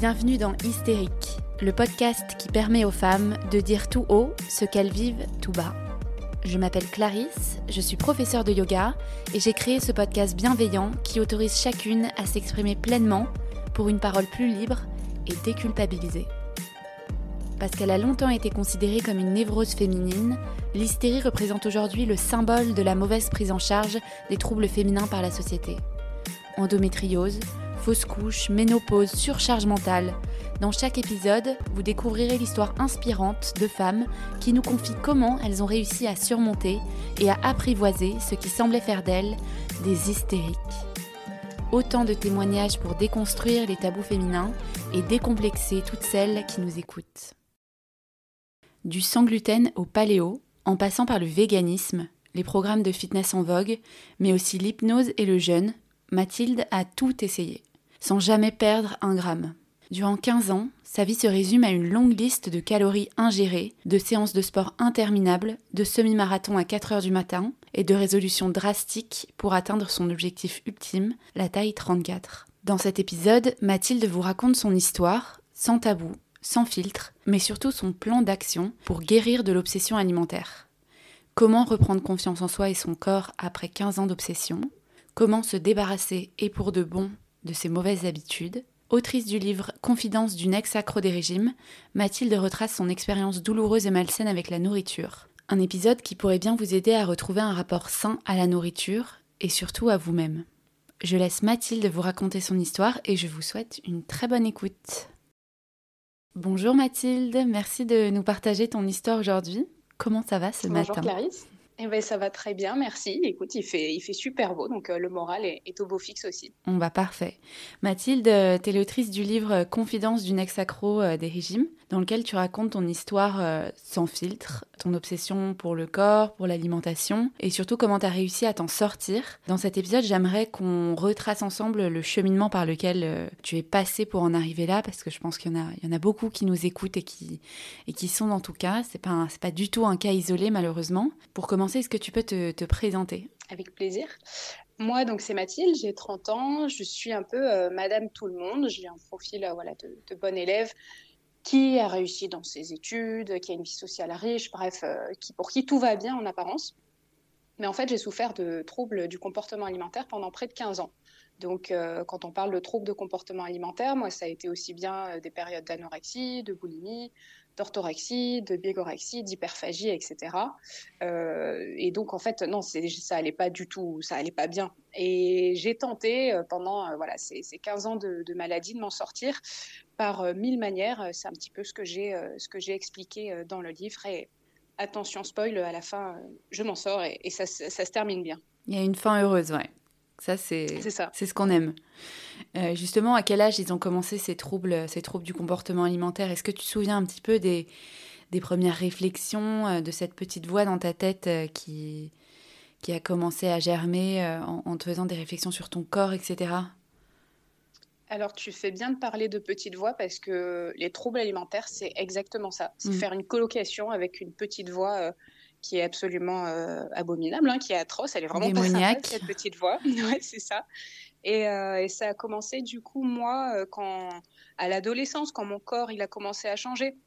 Bienvenue dans Hystérique, le podcast qui permet aux femmes de dire tout haut ce qu'elles vivent tout bas. Je m'appelle Clarisse, je suis professeure de yoga et j'ai créé ce podcast bienveillant qui autorise chacune à s'exprimer pleinement pour une parole plus libre et déculpabilisée. Parce qu'elle a longtemps été considérée comme une névrose féminine, l'hystérie représente aujourd'hui le symbole de la mauvaise prise en charge des troubles féminins par la société. Endométriose, fausse couche, ménopause, surcharge mentale. Dans chaque épisode, vous découvrirez l'histoire inspirante de femmes qui nous confient comment elles ont réussi à surmonter et à apprivoiser ce qui semblait faire d'elles des hystériques. Autant de témoignages pour déconstruire les tabous féminins et décomplexer toutes celles qui nous écoutent. Du sans gluten au paléo, en passant par le véganisme, les programmes de fitness en vogue, mais aussi l'hypnose et le jeûne, Mathilde a tout essayé sans jamais perdre un gramme. Durant 15 ans, sa vie se résume à une longue liste de calories ingérées, de séances de sport interminables, de semi-marathon à 4 heures du matin et de résolutions drastiques pour atteindre son objectif ultime, la taille 34. Dans cet épisode, Mathilde vous raconte son histoire, sans tabou, sans filtre, mais surtout son plan d'action pour guérir de l'obsession alimentaire. Comment reprendre confiance en soi et son corps après 15 ans d'obsession? Comment se débarrasser et pour de bon? De ses mauvaises habitudes. Autrice du livre Confidence d'une ex-accro des régimes, Mathilde retrace son expérience douloureuse et malsaine avec la nourriture. Un épisode qui pourrait bien vous aider à retrouver un rapport sain à la nourriture et surtout à vous-même. Je laisse Mathilde vous raconter son histoire et je vous souhaite une très bonne écoute. Bonjour Mathilde, merci de nous partager ton histoire aujourd'hui. Comment ça va ce matin? Bonjour Clarisse. Eh ben, ça va très bien, merci. Écoute, il fait, super beau, donc euh, le moral est, au beau fixe aussi. On va parfait. Mathilde, euh, tu l'autrice du livre euh, Confidence d'une ex-accro des régimes, dans lequel tu racontes ton histoire sans filtre, ton obsession pour le corps, pour l'alimentation, et surtout comment tu as réussi à t'en sortir. Dans cet épisode, j'aimerais qu'on retrace ensemble le cheminement par lequel tu es passé pour en arriver là, parce que je pense qu'il y, en a, y en a beaucoup qui nous écoutent et qui, et qui sont dans tout cas. C'est pas, pas du tout un cas isolé, malheureusement. Pour commencer, est-ce que tu peux te, présenter? Avec plaisir. Moi, donc c'est Mathilde, j'ai 30 ans, je suis un peu euh, Madame Tout le Monde, j'ai un profil euh, voilà, de, de bonne élève qui a réussi dans ses études, qui a une vie sociale riche, bref, euh, qui, pour qui tout va bien en apparence. Mais en fait, j'ai souffert de troubles du comportement alimentaire pendant près de 15 ans. Donc, quand on parle de troubles de comportement alimentaire, moi, ça a été aussi bien des périodes d'anorexie, de boulimie, d'orthorexie, de bigorexie, d'hyperphagie, etc. Euh, et donc, en fait, non, ça allait pas du tout, ça allait pas bien. Et j'ai tenté euh, pendant euh, voilà, ces, 15 ans de, maladie de m'en sortir par mille manières. C'est un petit peu ce que j'ai ce que j'ai expliqué dans le livre. Et attention, spoil, à la fin, je m'en sors et, ça, ça se termine bien. Il y a une fin heureuse, ouais. Ça, c'est c'est ce qu'on aime. Euh, justement, à quel âge ils ont commencé ces troubles, ces troubles du comportement alimentaire? Est-ce que tu te souviens un petit peu des, des premières réflexions, euh, de cette petite voix dans ta tête euh, qui, qui a commencé à germer en, te faisant des réflexions sur ton corps, etc. Alors, tu fais bien de parler de petite voix parce que les troubles alimentaires, c'est exactement ça. C'est mm. faire une colocation avec une petite voix qui est absolument euh, abominable, hein, qui est atroce. Elle est vraiment pas sympa, cette petite voix. ouais, c'est ça. Euh, et, ça a commencé du coup moi euh, quand à l'adolescence, quand mon corps il a commencé à changer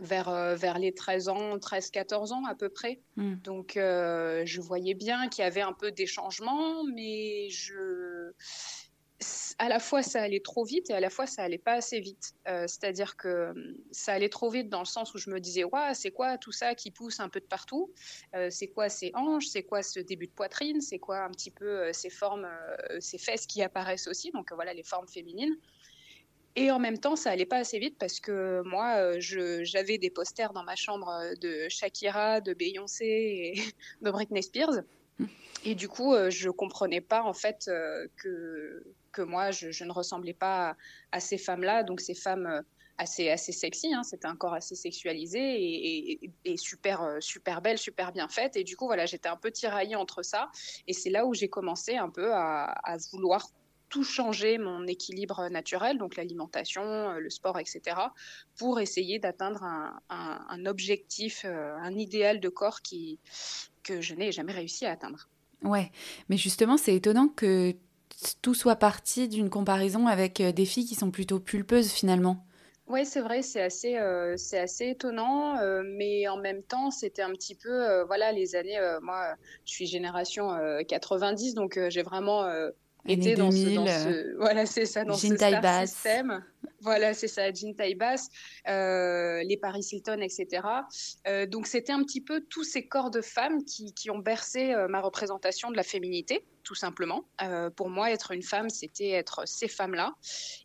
vers, vers les 13 ans, 13-14 ans à peu près. Hmm. Donc je voyais bien qu'il y avait un peu des changements, mais je à la fois ça allait trop vite et à la fois ça allait pas assez vite. Euh, c'est-à-dire que hum, ça allait trop vite dans le sens où je me disais, ouais, c'est quoi tout ça qui pousse un peu de partout? Euh, C'est quoi ces hanches? C'est quoi ce début de poitrine? C'est quoi un petit peu euh, ces formes, ces fesses qui apparaissent aussi? Donc voilà les formes féminines. Et en même temps, ça allait pas assez vite parce que moi, j'avais des posters dans ma chambre de Shakira, de Beyoncé et de Britney Spears. Mmh. Et du coup, je comprenais pas en fait que que moi, je, ne ressemblais pas à, ces femmes-là, donc ces femmes euh, assez, assez sexy, hein, c'était un corps assez sexualisé et, super, euh, super belle, super bien faite. Et du coup, voilà, j'étais un peu tiraillée entre ça. Et c'est là où j'ai commencé un peu à, vouloir tout changer mon équilibre naturel, donc l'alimentation, euh, le sport, etc., pour essayer d'atteindre un, objectif, un idéal de corps qui, que je n'ai jamais réussi à atteindre. Ouais, mais justement, c'est étonnant que tout soit parti d'une comparaison avec des filles qui sont plutôt pulpeuses finalement. Oui, c'est vrai, c'est assez, c'est assez étonnant, mais en même temps, c'était un petit peu, voilà, les années. moi, je suis génération 90, donc j'ai vraiment était dans, ce, dans ce, voilà c'est ça dans ce star système voilà c'est ça jean taille basse euh, les Paris Hilton etc euh, donc c'était un petit peu tous ces corps de femmes qui, qui ont bercé euh, ma représentation de la féminité tout simplement. Euh, pour moi être une femme c'était être ces femmes là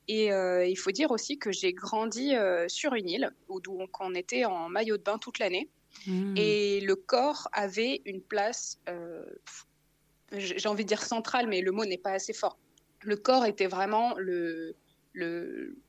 et euh, il faut dire aussi que j'ai grandi sur une île où donc on était en maillot de bain toute l'année. Mmh. et le corps avait une place j'ai envie de dire central, mais le mot n'est pas assez fort. Le corps était vraiment le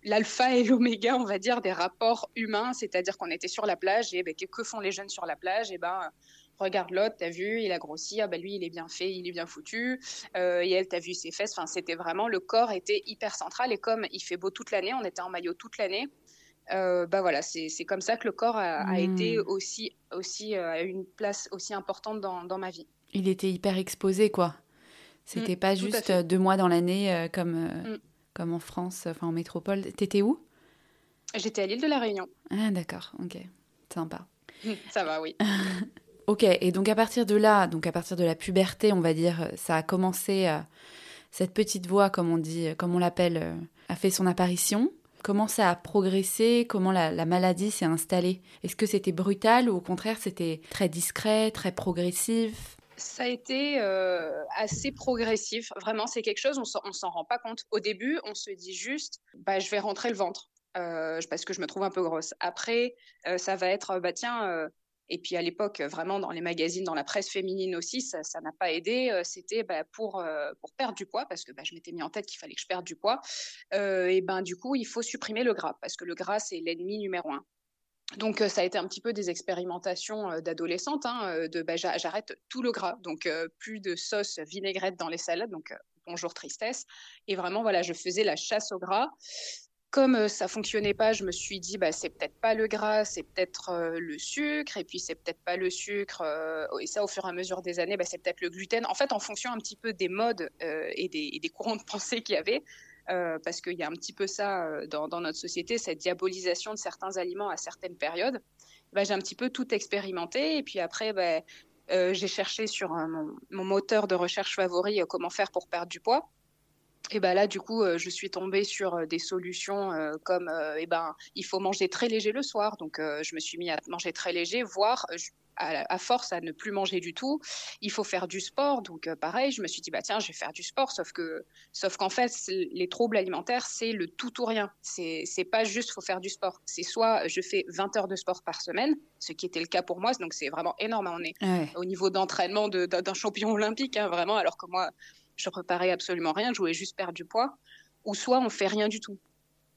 l'alpha et l'oméga, on va dire, des rapports humains, c'est-à-dire qu'on était sur la plage et ben, que font les jeunes sur la plage? Et eh ben, regarde l'autre, t'as vu, il a grossi, ah ben lui, il est bien fait, il est bien foutu, euh, et elle, t'as vu ses fesses. Enfin, c'était vraiment le corps était hyper central et comme il fait beau toute l'année, on était en maillot toute l'année. Euh, bah voilà, c'est comme ça que le corps a, a hmm. été aussi, aussi euh, une place aussi importante dans, dans ma vie. Il était hyper exposé, quoi. C'était mm, pas juste deux mois dans l'année euh, comme, euh, mm. comme en France, enfin en métropole. T'étais où? J'étais à l'île de la Réunion. Ah d'accord, ok, sympa. Ça va, oui. ok, et donc à partir de là, donc à partir de la puberté, on va dire, ça a commencé, euh, cette petite voix, comme on dit, comme on l'appelle, a fait son apparition. Comment ça a progressé? Comment la, la maladie s'est installée? Est-ce que c'était brutal ou au contraire c'était très discret, très progressif? Ça a été euh, assez progressif. Vraiment, c'est quelque chose, on s'en rend pas compte. Au début, on se dit juste, bah, je vais rentrer le ventre euh, parce que je me trouve un peu grosse. Après, euh, ça va être, bah tiens, et puis à l'époque, vraiment dans les magazines, dans la presse féminine aussi, ça n'a pas aidé. C'était bah, pour, pour perdre du poids, parce que bah, je m'étais mis en tête qu'il fallait que je perde du poids. et ben du coup, il faut supprimer le gras, parce que le gras, c'est l'ennemi numéro un. Donc ça a été un petit peu des expérimentations d'adolescente, hein, de bah, j'arrête tout le gras, donc plus de sauce vinaigrette dans les salades, donc bonjour tristesse. Et vraiment voilà, je faisais la chasse au gras. Comme ça fonctionnait pas, je me suis dit bah c'est peut-être pas le gras, c'est peut-être le sucre, et puis c'est peut-être pas le sucre. et ça, au fur et à mesure des années, bah, c'est peut-être le gluten. En fait, en fonction un petit peu des modes et des, et, des, courants de pensée qu'il y avait, euh, parce qu'il y a un petit peu ça euh, dans, notre société, cette diabolisation de certains aliments à certaines périodes. Bah, j'ai un petit peu tout expérimenté et puis après, bah, euh, j'ai cherché sur mon, moteur de recherche favori comment faire pour perdre du poids. Et ben là, du coup, je suis tombée sur des solutions comme, eh ben, il faut manger très léger le soir. Donc, je me suis mis à manger très léger, voire à, force à ne plus manger du tout, il faut faire du sport. Donc euh, pareil, je me suis dit bah tiens, je vais faire du sport. Sauf que, sauf qu'en fait, les troubles alimentaires, c'est le tout ou rien. C'est c'est pas juste faut faire du sport. C'est soit je fais 20 heures de sport par semaine, ce qui était le cas pour moi. Donc c'est vraiment énorme. On est au niveau d'entraînement d'un champion olympique, hein, vraiment. Alors que moi, je préparais absolument rien. Je voulais juste perdre du poids. Ou soit on fait rien du tout.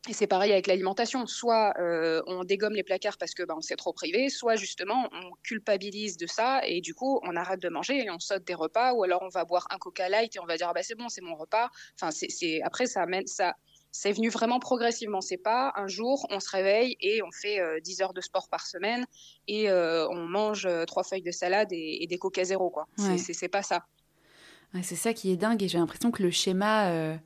Et c'est pareil avec l'alimentation. Soit euh, on dégomme les placards parce que ben, on s'est trop privé, soit justement on culpabilise de ça et du coup on arrête de manger et on saute des repas, ou alors on va boire un Coca Light et on va dire ah bah c'est bon, c'est mon repas. Enfin, c'est après ça amène ça. C'est venu vraiment progressivement. C'est pas un jour on se réveille et on fait 10 euh, heures de sport par semaine et euh, on mange trois feuilles de salade et, des Coca zéro quoi. C'est pas ça. C'est ça qui est dingue et j'ai l'impression que le schéma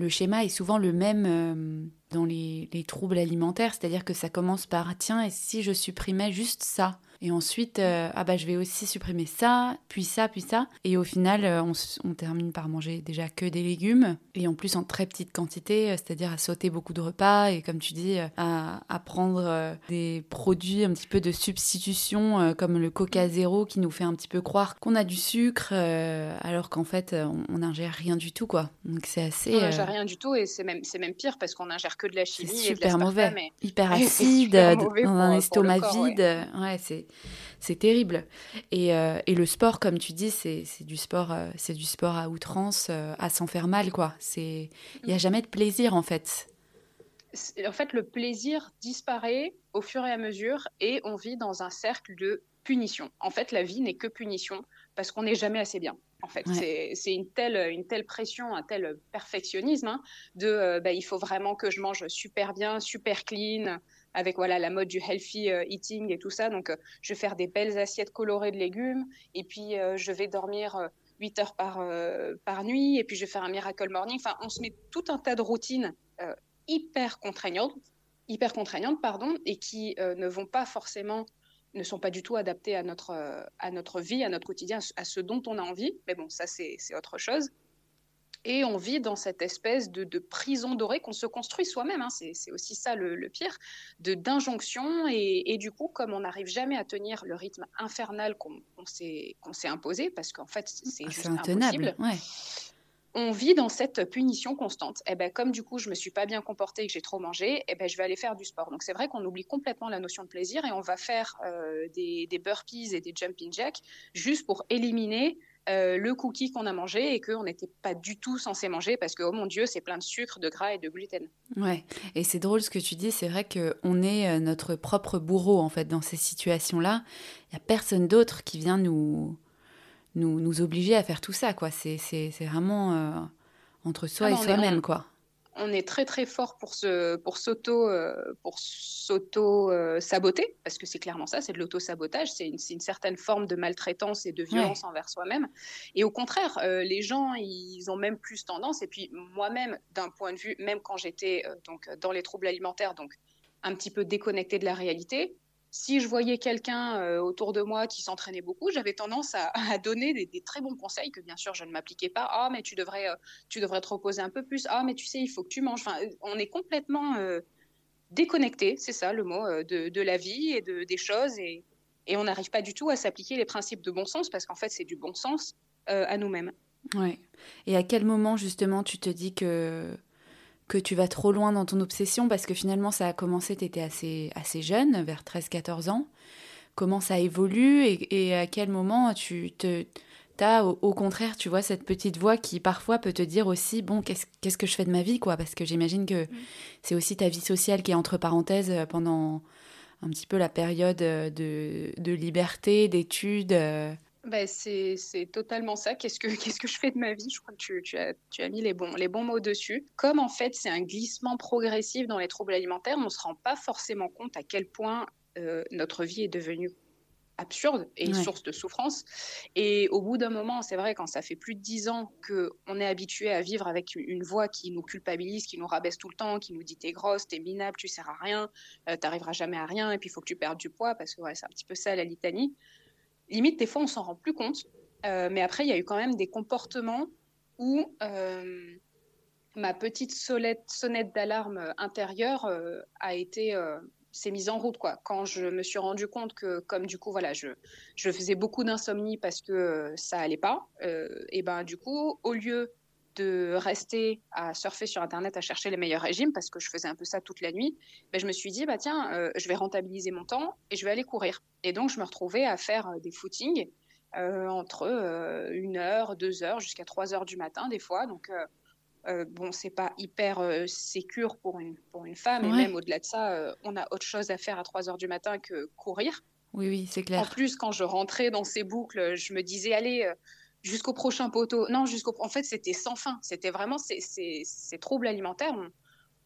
le schéma est souvent le même euh, dans les, les troubles alimentaires, c'est-à-dire que ça commence par tiens, et si je supprimais juste ça? Et ensuite, euh, ah bah je vais aussi supprimer ça, puis ça, puis ça. Et au final, euh, on, termine par manger déjà que des légumes, et en plus en très petite quantité, euh, c'est-à-dire à sauter beaucoup de repas, et comme tu dis, à, à prendre des produits un petit peu de substitution, comme le Coca Zéro, qui nous fait un petit peu croire qu'on a du sucre, alors qu'en fait, on n'ingère rien du tout, quoi. Donc c'est assez... On n'ingère rien du tout, et c'est même, même pire, parce qu'on ingère que de la chimie. C'est super mauvais, hyper acide, dans un estomac vide. ouais c'est c'est terrible. Et, euh, et, le sport, comme tu dis, c'est du sport, euh, c'est du sport à outrance, euh, à s'en faire mal, quoi. C'est, il n'y a mm. jamais de plaisir, en fait. En fait, le plaisir disparaît au fur et à mesure, et on vit dans un cercle de punition. En fait, la vie n'est que punition parce qu'on n'est jamais assez bien. En fait, c'est une telle, une telle pression, un tel perfectionnisme hein, de bah, il faut vraiment que je mange super bien, super clean, avec voilà la mode du healthy euh, eating et tout ça. Donc, euh, je vais faire des belles assiettes colorées de légumes et puis euh, je vais dormir 8 heures par, par nuit, et puis je vais faire un miracle morning. Enfin, on se met tout un tas de routines hyper contraignantes, hyper contraignantes pardon, et qui ne vont pas forcément ne sont pas du tout adaptées à notre, à notre vie, à notre quotidien, à ce dont on a envie. Mais bon, ça, c'est autre chose. Et on vit dans cette espèce de, prison dorée qu'on se construit soi-même. Hein. C'est aussi ça le, pire, de d'injonction. Et, du coup, comme on n'arrive jamais à tenir le rythme infernal qu'on s'est imposé, parce qu'en fait, c'est ah, juste impossible. On vit dans cette punition constante. Et eh ben, comme du coup, je me suis pas bien comportée et que j'ai trop mangé, et eh ben, je vais aller faire du sport. Donc c'est vrai qu'on oublie complètement la notion de plaisir et on va faire euh, des, des burpees et des jumping jacks juste pour éliminer euh, le cookie qu'on a mangé et qu'on n'était pas du tout censé manger parce que, oh mon Dieu, c'est plein de sucre, de gras et de gluten. Ouais, et c'est drôle ce que tu dis, c'est vrai qu'on est euh, notre propre bourreau en fait dans ces situations-là. Il n'y a personne d'autre qui vient nous, nous, nous, obliger à faire tout ça, quoi. C'est vraiment euh, entre soi ah et soi-même, quoi on est très très fort pour se pour s'auto euh, pour s'auto euh, saboter parce que c'est clairement ça, c'est de l'auto sabotage, c'est une, une, certaine forme de maltraitance et de violence envers soi-même. Et au contraire, euh, les gens ils ont même plus tendance. Et puis moi-même, d'un point de vue, même quand j'étais donc dans les troubles alimentaires, donc un petit peu déconnecté de la réalité, si je voyais quelqu'un euh, autour de moi qui s'entraînait beaucoup, j'avais tendance à, donner des, très bons conseils que bien sûr je ne m'appliquais pas. Ah, mais tu devrais, euh, tu devrais te reposer un peu plus. Ah, mais tu sais, il faut que tu manges. Enfin, on est complètement euh, déconnecté, c'est ça le mot, de, la vie et de, des choses. Et, et on n'arrive pas du tout à s'appliquer les principes de bon sens parce qu'en fait, c'est du bon sens à nous-mêmes. Ouais. Et à quel moment, justement, tu te dis que que tu vas trop loin dans ton obsession parce que finalement ça a commencé, tu étais assez, assez jeune, vers 13-14 ans. Comment ça évolue et, et, à quel moment tu te, as au, contraire, tu vois, cette petite voix qui parfois peut te dire aussi, bon, qu'est-ce que je fais de ma vie, quoi? Parce que j'imagine que mm. c'est aussi ta vie sociale qui est entre parenthèses pendant un petit peu la période de, de liberté, d'études. Bah, c'est totalement ça. Qu'est-ce que qu'est-ce que je fais de ma vie? Je crois que tu, tu, as, tu, as, mis les bons, les bons mots dessus. Comme en fait c'est un glissement progressif dans les troubles alimentaires, on ne se rend pas forcément compte à quel point euh, notre vie est devenue absurde et source de souffrance. Et au bout d'un moment, c'est vrai, quand ça fait plus de dix ans qu'on est habitué à vivre avec une voix qui nous culpabilise, qui nous rabaisse tout le temps, qui nous dit t'es grosse, t'es minable, tu sers à rien, tu euh, t'arriveras jamais à rien, et puis il faut que tu perdes du poids, parce que ouais, c'est un petit peu ça la litanie limite, des fois, on s'en rend plus compte. Euh, mais après, il y a eu quand même des comportements où euh, ma petite sonnette d'alarme intérieure euh, a été s'est mise en route quoi. Quand je me suis rendu compte que comme du coup voilà je, je faisais beaucoup d'insomnie parce que ça allait pas et ben du coup au lieu de rester à surfer sur Internet à chercher les meilleurs régimes parce que je faisais un peu ça toute la nuit, ben, je me suis dit, bah, tiens, euh, je vais rentabiliser mon temps et je vais aller courir. Et donc, je me retrouvais à faire euh, des footings euh, entre une heure, deux heures, jusqu'à trois heures du matin, des fois. Donc, euh, bon, c'est pas hyper sécure pour une, pour une femme, et même au-delà de ça, on a autre chose à faire à 3 heures du matin que courir. Oui, oui, c'est clair. En plus, quand je rentrais dans ces boucles, je me disais, allez, jusqu'au prochain poteau. Non, jusqu'au. En fait, c'était sans fin. C'était vraiment ces, ces, troubles alimentaires.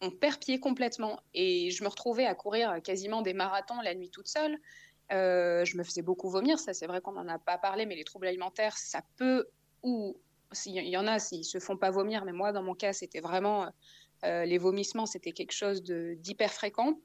On, pied complètement. Et je me retrouvais à courir quasiment des marathons la nuit toute seule. Euh, je me faisais beaucoup vomir. Ça, c'est vrai qu'on n'en a pas parlé, mais les troubles alimentaires, ça peut ou il y en a s'ils se font pas vomir, mais moi, dans mon cas, c'était vraiment euh, les vomissements, c'était quelque chose d'hyper fréquent.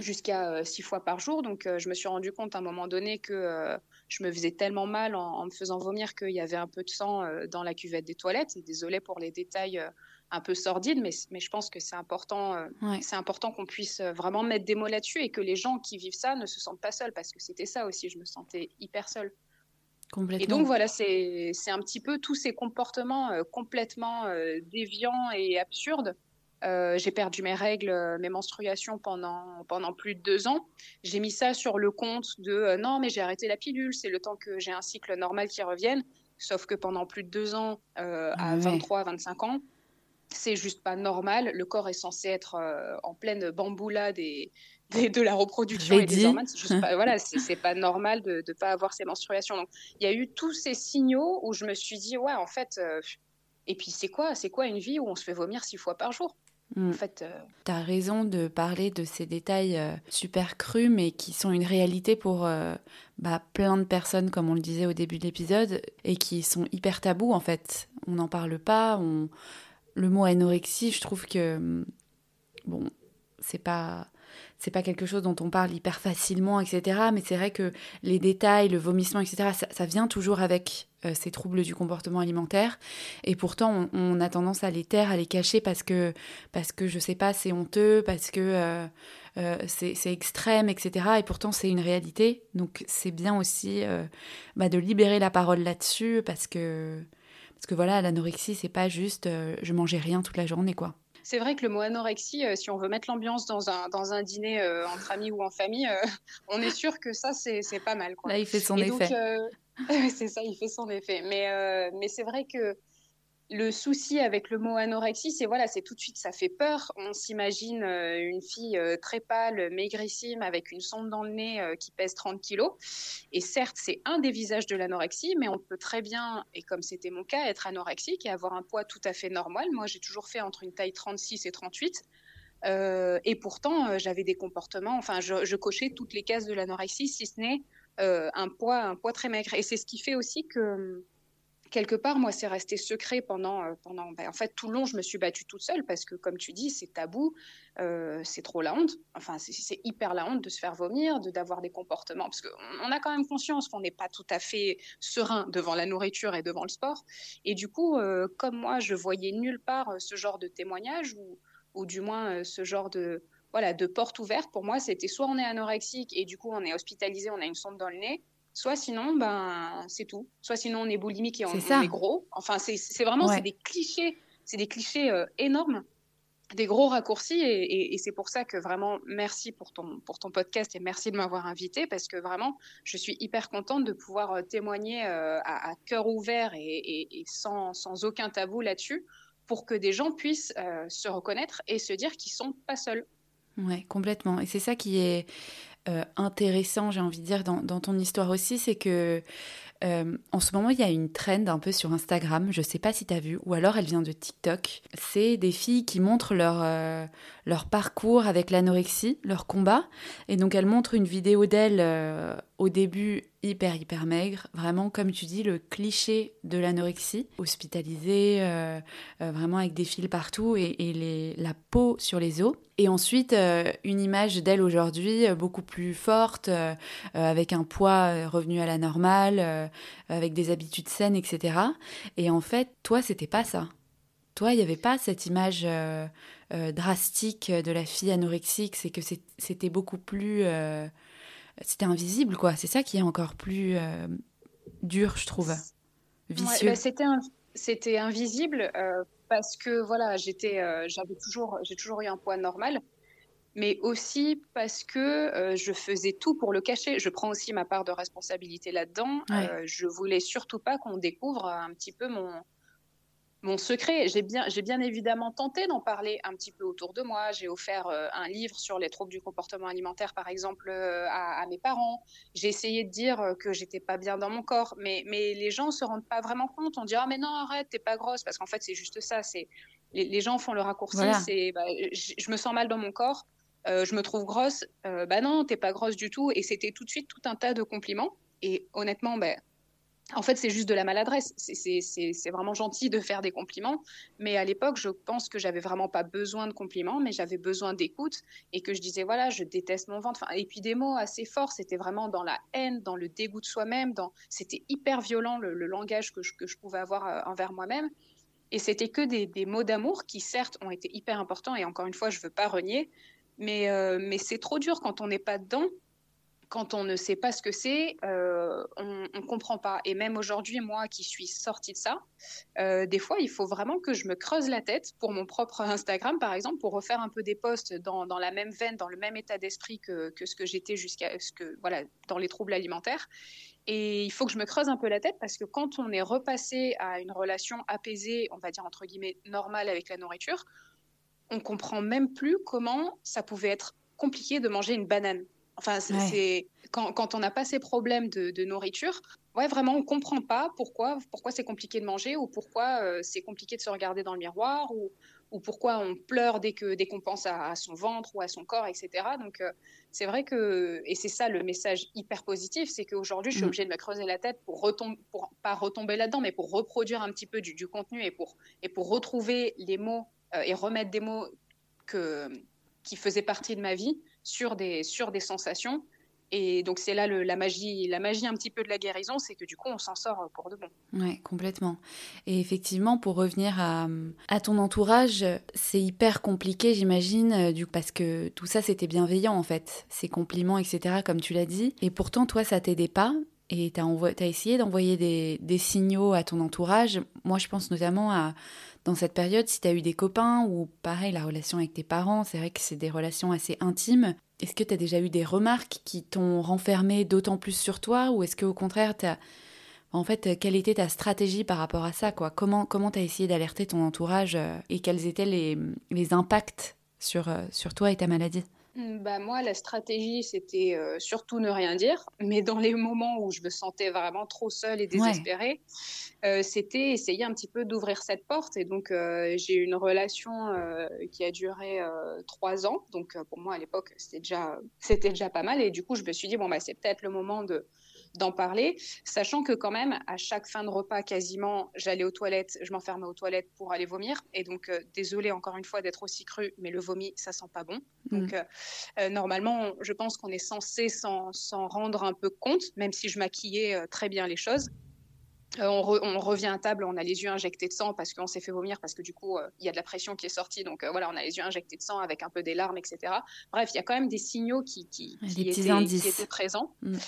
Jusqu'à six fois par jour. Donc, euh, je me suis rendu compte à un moment donné que je me faisais tellement mal en, me faisant vomir qu'il y avait un peu de sang euh, dans la cuvette des toilettes. Désolée pour les détails euh, un peu sordides, mais, mais je pense que c'est important, euh, c'est important qu'on puisse vraiment mettre des mots là-dessus et que les gens qui vivent ça ne se sentent pas seuls, parce que c'était ça aussi, je me sentais hyper seule. Complètement. Et donc voilà, c'est un petit peu tous ces comportements complètement déviants et absurdes euh, j'ai perdu mes règles, euh, mes menstruations pendant, pendant plus de deux ans. J'ai mis ça sur le compte de euh, non, mais j'ai arrêté la pilule, c'est le temps que j'ai un cycle normal qui revienne. Sauf que pendant plus de deux ans, à 23, 25 ans, c'est juste pas normal. Le corps est censé être en pleine bamboula des, de la reproduction et des hormones. C'est juste pas, voilà, c'est pas normal de ne pas avoir ces menstruations. Donc, il y a eu tous ces signaux où je me suis dit, ouais, en fait, et puis c'est quoi, c'est quoi une vie où on se fait vomir six fois par jour? Mm. En fait, euh, tu as raison de parler de ces détails euh, super crus, mais qui sont une réalité pour euh, bah, plein de personnes, comme on le disait au début de l'épisode, et qui sont hyper tabous en fait. On n'en parle pas. On... Le mot anorexie, je trouve que mm, bon, c'est pas c'est pas quelque chose dont on parle hyper facilement, etc. Mais c'est vrai que les détails, le vomissement, etc., ça, vient toujours avec euh, ces troubles du comportement alimentaire. Et pourtant, on, a tendance à les taire, à les cacher parce que, parce que je sais pas, c'est honteux, parce que euh, euh, c'est extrême, etc. Et pourtant, c'est une réalité. Donc, c'est bien aussi bah, de libérer la parole là-dessus parce que, parce que voilà, l'anorexie, c'est pas juste je mangeais rien toute la journée, quoi. C'est vrai que le mot anorexie, euh, si on veut mettre l'ambiance dans un, dans un dîner euh, entre amis ou en famille, euh, on est sûr que ça, c'est pas mal. Là, il fait son effet. c'est ça, il fait son effet. Mais, mais c'est vrai que le souci avec le mot anorexie, c'est voilà, c'est tout de suite, ça fait peur. On s'imagine euh, une fille euh, très pâle, maigrissime, avec une sonde dans le nez euh, qui pèse 30 kilos. Et certes, c'est un des visages de l'anorexie, mais on peut très bien, et comme c'était mon cas, être anorexique et avoir un poids tout à fait normal. Moi, j'ai toujours fait entre une taille 36 et 38. et pourtant, j'avais des comportements, enfin, je, je, cochais toutes les cases de l'anorexie, si ce n'est un, poids, un poids très maigre. Et c'est ce qui fait aussi que quelque part, moi, c'est resté secret pendant, euh, pendant ben, en fait, tout le long, je me suis battue toute seule parce que, comme tu dis, c'est tabou, euh, c'est trop la honte. Enfin, c'est hyper la honte de se faire vomir, de d'avoir des comportements, parce qu'on a quand même conscience qu'on n'est pas tout à fait serein devant la nourriture et devant le sport. Et du coup, euh, comme moi, je voyais nulle part ce genre de témoignage ou, ou du moins ce genre de voilà, de porte ouverte, pour moi, c'était soit on est anorexique et du coup on est hospitalisé, on a une sonde dans le nez, soit sinon, ben, c'est tout. Soit sinon, on est boulimique et on, est, gros. Enfin, c'est vraiment c'est des clichés, c'est des clichés euh, énormes, des gros raccourcis. Et, c'est pour ça que vraiment, merci pour ton, pour ton podcast et merci de m'avoir invité parce que vraiment, je suis hyper contente de pouvoir euh, témoigner euh, à, cœur ouvert et, sans, sans, aucun tabou là-dessus pour que des gens puissent se reconnaître et se dire qu'ils sont pas seuls. Ouais, complètement. Et c'est ça qui est euh, intéressant, j'ai envie de dire, dans, ton histoire aussi, c'est que euh, en ce moment, il y a une trend un peu sur Instagram, je sais pas si tu as vu, ou alors elle vient de TikTok. C'est des filles qui montrent leur, euh, leur parcours avec l'anorexie, leur combat. Et donc elles montrent une vidéo d'elles au début hyper hyper maigre, vraiment comme tu dis le cliché de l'anorexie, hospitalisée, euh, euh, vraiment avec des fils partout et, la peau sur les os. Et ensuite euh, une image d'elle aujourd'hui beaucoup plus forte, avec un poids revenu à la normale, avec des habitudes saines, etc. Et en fait, toi, c'était pas ça. Toi, il n'y avait pas cette image drastique de la fille anorexique, c'est que c'était beaucoup plus c'était invisible, quoi. C'est ça qui est encore plus euh, dur, je trouve, vicieux. Bah, c'était c'était invisible euh, parce que voilà, j'étais, euh, j'avais toujours, j'ai toujours eu un poids normal, mais aussi parce que je faisais tout pour le cacher. Je prends aussi ma part de responsabilité là-dedans. je voulais surtout pas qu'on découvre un petit peu mon mon secret, j'ai bien, j'ai bien évidemment tenté d'en parler un petit peu autour de moi. J'ai offert euh, un livre sur les troubles du comportement alimentaire, par exemple, euh, à, mes parents. J'ai essayé de dire euh, que j'étais pas bien dans mon corps, mais, mais les gens se rendent pas vraiment compte. On dit ah mais non arrête, t'es pas grosse, parce qu'en fait c'est juste ça. C'est les, gens font le raccourci. C'est bah, je me sens mal dans mon corps, je me trouve grosse. bah non, t'es pas grosse du tout. Et c'était tout de suite tout un tas de compliments. Et honnêtement, ben en fait, c'est juste de la maladresse. C'est vraiment gentil de faire des compliments, mais à l'époque, je pense que j'avais vraiment pas besoin de compliments, mais j'avais besoin d'écoute et que je disais voilà, je déteste mon ventre. et puis des mots assez forts. C'était vraiment dans la haine, dans le dégoût de soi-même. Dans c'était hyper violent le, langage que je, pouvais avoir euh, envers moi-même. Et c'était que des, mots d'amour qui certes ont été hyper importants. Et encore une fois, je veux pas renier, mais euh, mais c'est trop dur quand on n'est pas dedans quand on ne sait pas ce que c'est, euh, on ne comprend pas. Et même aujourd'hui, moi qui suis sortie de ça, euh, des fois, il faut vraiment que je me creuse la tête pour mon propre Instagram, par exemple, pour refaire un peu des posts dans, la même veine, dans le même état d'esprit que, ce que j'étais jusqu'à ce que, voilà, dans les troubles alimentaires. Et il faut que je me creuse un peu la tête parce que quand on est repassé à une relation apaisée, on va dire entre guillemets normale avec la nourriture, on comprend même plus comment ça pouvait être compliqué de manger une banane. Enfin, c'est quand, quand, on n'a pas ces problèmes de, nourriture, ouais, vraiment, on comprend pas pourquoi, pourquoi c'est compliqué de manger ou pourquoi euh, c'est compliqué de se regarder dans le miroir ou, ou pourquoi on pleure dès que dès qu'on pense à, son ventre ou à son corps, etc. Donc euh, c'est vrai que et c'est ça le message hyper positif, c'est qu'aujourd'hui je suis mm. obligée de me creuser la tête pour retomber, pour pas retomber là-dedans, mais pour reproduire un petit peu du, contenu et pour et pour retrouver les mots euh, et remettre des mots que qui faisaient partie de ma vie sur des sur des sensations et donc c'est là la magie, la magie un petit peu de la guérison, c'est que du coup on s'en sort pour de bon. Ouais, complètement. Et effectivement, pour revenir à, ton entourage, c'est hyper compliqué, j'imagine, euh, du parce que tout ça c'était bienveillant en fait, ces compliments, etc. Comme tu l'as dit. Et pourtant toi ça t'aidait pas. Et tu as, essayé d'envoyer des, des signaux à ton entourage. Moi, je pense notamment à dans cette période, si tu as eu des copains ou pareil, la relation avec tes parents, c'est vrai que c'est des relations assez intimes. Est-ce que tu as déjà eu des remarques qui t'ont renfermé d'autant plus sur toi ou est-ce qu'au contraire, tu En fait, quelle était ta stratégie par rapport à ça quoi? Comment comment tu as essayé d'alerter ton entourage euh, et quels étaient les, les impacts sur, euh, sur toi et ta maladie? Bah moi, la stratégie, c'était euh, surtout ne rien dire. Mais dans les moments où je me sentais vraiment trop seule et désespérée, euh, c'était essayer un petit peu d'ouvrir cette porte. Et donc, euh, j'ai eu une relation qui a duré trois ans. Donc, pour moi, à l'époque, c'était déjà, c'était déjà pas mal. Et du coup, je me suis dit, bon, bah, c'est peut-être le moment de, d'en parler, sachant que quand même, à chaque fin de repas, quasiment, j'allais aux toilettes, je m'enfermais aux toilettes pour aller vomir. Et donc, euh, désolée encore une fois d'être aussi cru, mais le vomi, ça sent pas bon. Mm. Donc, euh, euh, normalement, je pense qu'on est censé s'en rendre un peu compte, même si je maquillais très bien les choses. on, revient à table, on a les yeux injectés de sang parce qu'on s'est fait vomir, parce que du coup, il y a de la pression qui est sortie. Donc voilà, on a les yeux injectés de sang avec un peu des larmes, etc. Bref, il y a quand même des signaux qui, qui, étaient, présents. Mm.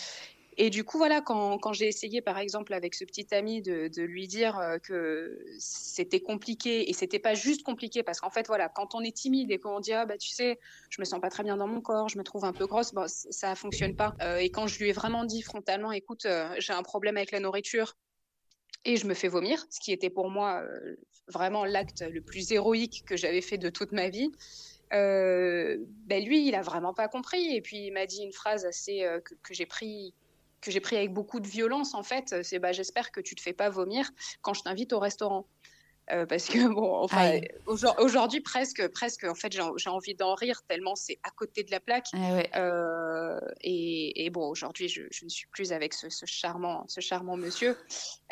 Et du coup, voilà, quand, j'ai essayé, par exemple, avec ce petit ami, de, lui dire euh, que c'était compliqué, et c'était pas juste compliqué, parce qu'en fait, voilà, quand on est timide et qu'on dit, ah, bah, tu sais, je me sens pas très bien dans mon corps, je me trouve un peu grosse, bon, ça fonctionne pas. Euh, et quand je lui ai vraiment dit frontalement, écoute, euh, j'ai un problème avec la nourriture, et je me fais vomir, ce qui était pour moi vraiment l'acte le plus héroïque que j'avais fait de toute ma vie. Ben lui, il a vraiment pas compris. Et puis il m'a dit une phrase assez que, que j'ai pris que j'ai pris avec beaucoup de violence, en fait, c'est bah, j'espère que tu te fais pas vomir quand je t'invite au restaurant. Euh, parce que bon, enfin, aujourd'hui presque, presque, en fait, j'ai envie d'en rire tellement c'est à côté de la plaque. Ah euh, et, bon, aujourd'hui, je, ne suis plus avec ce, charmant, ce charmant monsieur.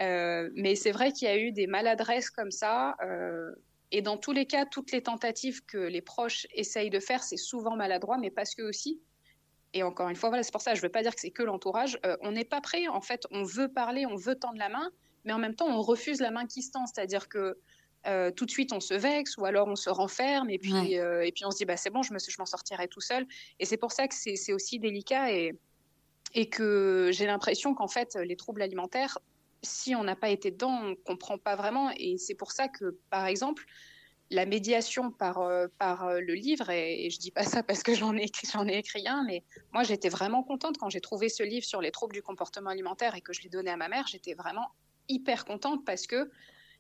Euh, mais c'est vrai qu'il y a eu des maladresses comme ça. et dans tous les cas, toutes les tentatives que les proches essayent de faire, c'est souvent maladroit, mais parce que aussi, et encore une fois, voilà, c'est pour ça, je ne veux pas dire que c'est que l'entourage. Euh, on n'est pas prêt, en fait, on veut parler, on veut tendre la main, mais en même temps, on refuse la main qui se tend. C'est-à-dire que euh, tout de suite, on se vexe ou alors on se renferme et puis, euh, et puis on se dit, bah, c'est bon, je, me, je m'en sortirai tout seul. Et c'est pour ça que c'est, aussi délicat et, et que j'ai l'impression qu'en fait, les troubles alimentaires, si on n'a pas été dedans, on ne comprend pas vraiment. Et c'est pour ça que, par exemple, la médiation par, euh, par euh, le livre, et, je je dis pas ça parce que j'en ai, écrit, j'en ai écrit un, mais moi j'étais vraiment contente quand j'ai trouvé ce livre sur les troubles du comportement alimentaire et que je l'ai donné à ma mère, j'étais vraiment hyper contente parce que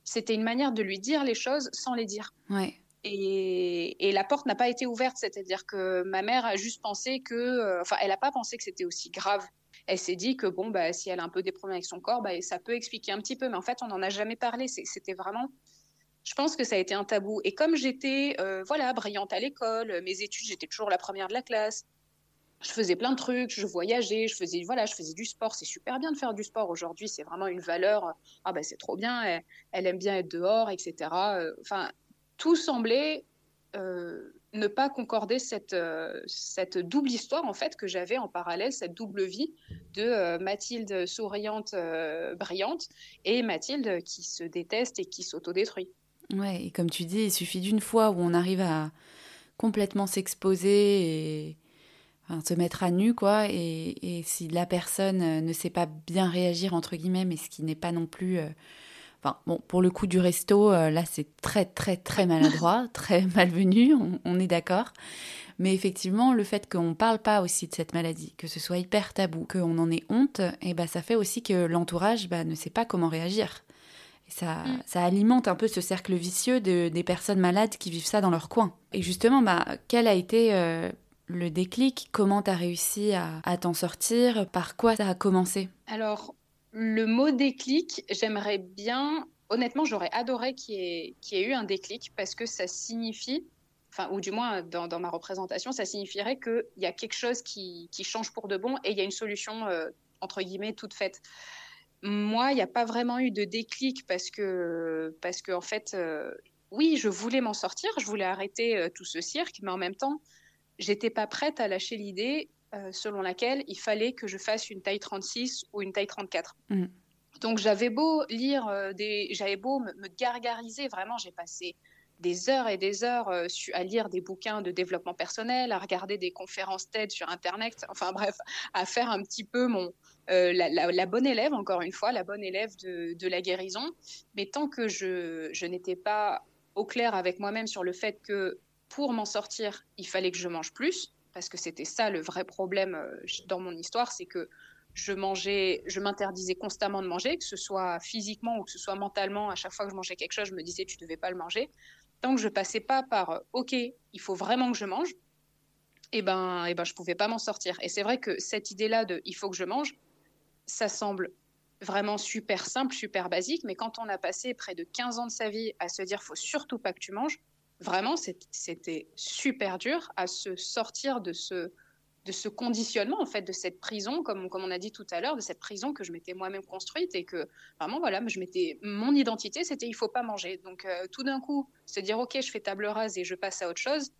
c'était une manière de lui dire les choses sans les dire. Ouais. Et, et, la porte n'a pas été ouverte, c'est-à-dire que ma mère a juste pensé que, euh, enfin, elle n'a pas pensé que c'était aussi grave. Elle s'est dit que bon, bah, si elle a un peu des problèmes avec son corps, bah, ça peut expliquer un petit peu, mais en fait, on n'en a jamais parlé. C'était vraiment je pense que ça a été un tabou. Et comme j'étais, euh, voilà, brillante à l'école, mes études, j'étais toujours la première de la classe. Je faisais plein de trucs, je voyageais, je faisais, voilà, je faisais du sport. C'est super bien de faire du sport aujourd'hui. C'est vraiment une valeur. Ah ben c'est trop bien. Elle, aime bien être dehors, etc. Euh, enfin, tout semblait euh, ne pas concorder cette, cette double histoire en fait que j'avais en parallèle, cette double vie de Mathilde souriante, brillante et Mathilde qui se déteste et qui s'autodétruit. Ouais, et comme tu dis, il suffit d'une fois où on arrive à complètement s'exposer et se mettre à nu, quoi. Et, si la personne euh, ne sait pas bien réagir, entre guillemets, mais ce qui n'est pas non plus. Euh, enfin, bon, pour le coup du resto, euh, là, c'est très, très, très maladroit, très malvenu, on, est d'accord. Mais effectivement, le fait qu'on ne parle pas aussi de cette maladie, que ce soit hyper tabou, qu'on en ait honte, et eh ben, ça fait aussi que l'entourage bah, ne sait pas comment réagir. Mm. ça, alimente un peu ce cercle vicieux de, des personnes malades qui vivent ça dans leur coin. Et justement, bah, quel a été euh, le déclic? Comment tu as réussi à, t'en sortir? Par quoi ça a commencé? Alors, le mot déclic, j'aimerais bien honnêtement, j'aurais adoré qu'il y, ait eu un déclic parce que ça signifie, enfin, ou du moins dans, ma représentation, ça signifierait qu'il y a quelque chose qui, change pour de bon et il y a une solution, euh, entre guillemets, toute faite. Moi, il n'y a pas vraiment eu de déclic parce que, parce que en fait, euh, oui, je voulais m'en sortir, je voulais arrêter euh, tout ce cirque, mais en même temps, j'étais pas prête à lâcher l'idée selon laquelle il fallait que je fasse une taille 36 ou une taille 34. Donc j'avais beau lire euh, des, j'avais beau me, gargariser, vraiment, j'ai passé des heures et des heures euh, à lire des bouquins de développement personnel, à regarder des conférences TED sur Internet, enfin bref, à faire un petit peu mon, euh, la, bonne élève, encore une fois, la bonne élève de, la guérison. Mais tant que je, je n'étais pas au clair avec moi-même sur le fait que pour m'en sortir, il fallait que je mange plus, parce que c'était ça le vrai problème dans mon histoire, c'est que je mangeais, je m'interdisais constamment de manger, que ce soit physiquement ou que ce soit mentalement. À chaque fois que je mangeais quelque chose, je me disais tu devais pas le manger. Tant que je passais pas par euh, OK, il faut vraiment que je mange, eh ben, eh ben je pouvais pas m'en sortir. Et c'est vrai que cette idée-là de il faut que je mange, ça semble vraiment super simple, super basique, mais quand on a passé près de 15 ans de sa vie à se dire faut surtout pas que tu manges, vraiment c'était super dur à se sortir de ce de ce conditionnement, en fait, de cette prison, comme, comme on a dit tout à l'heure, de cette prison que je m'étais moi-même construite et que vraiment, voilà, je m'étais, mon identité, c'était il faut pas manger. Donc, euh, tout d'un coup, se dire, OK, je fais table rase et je passe à autre chose,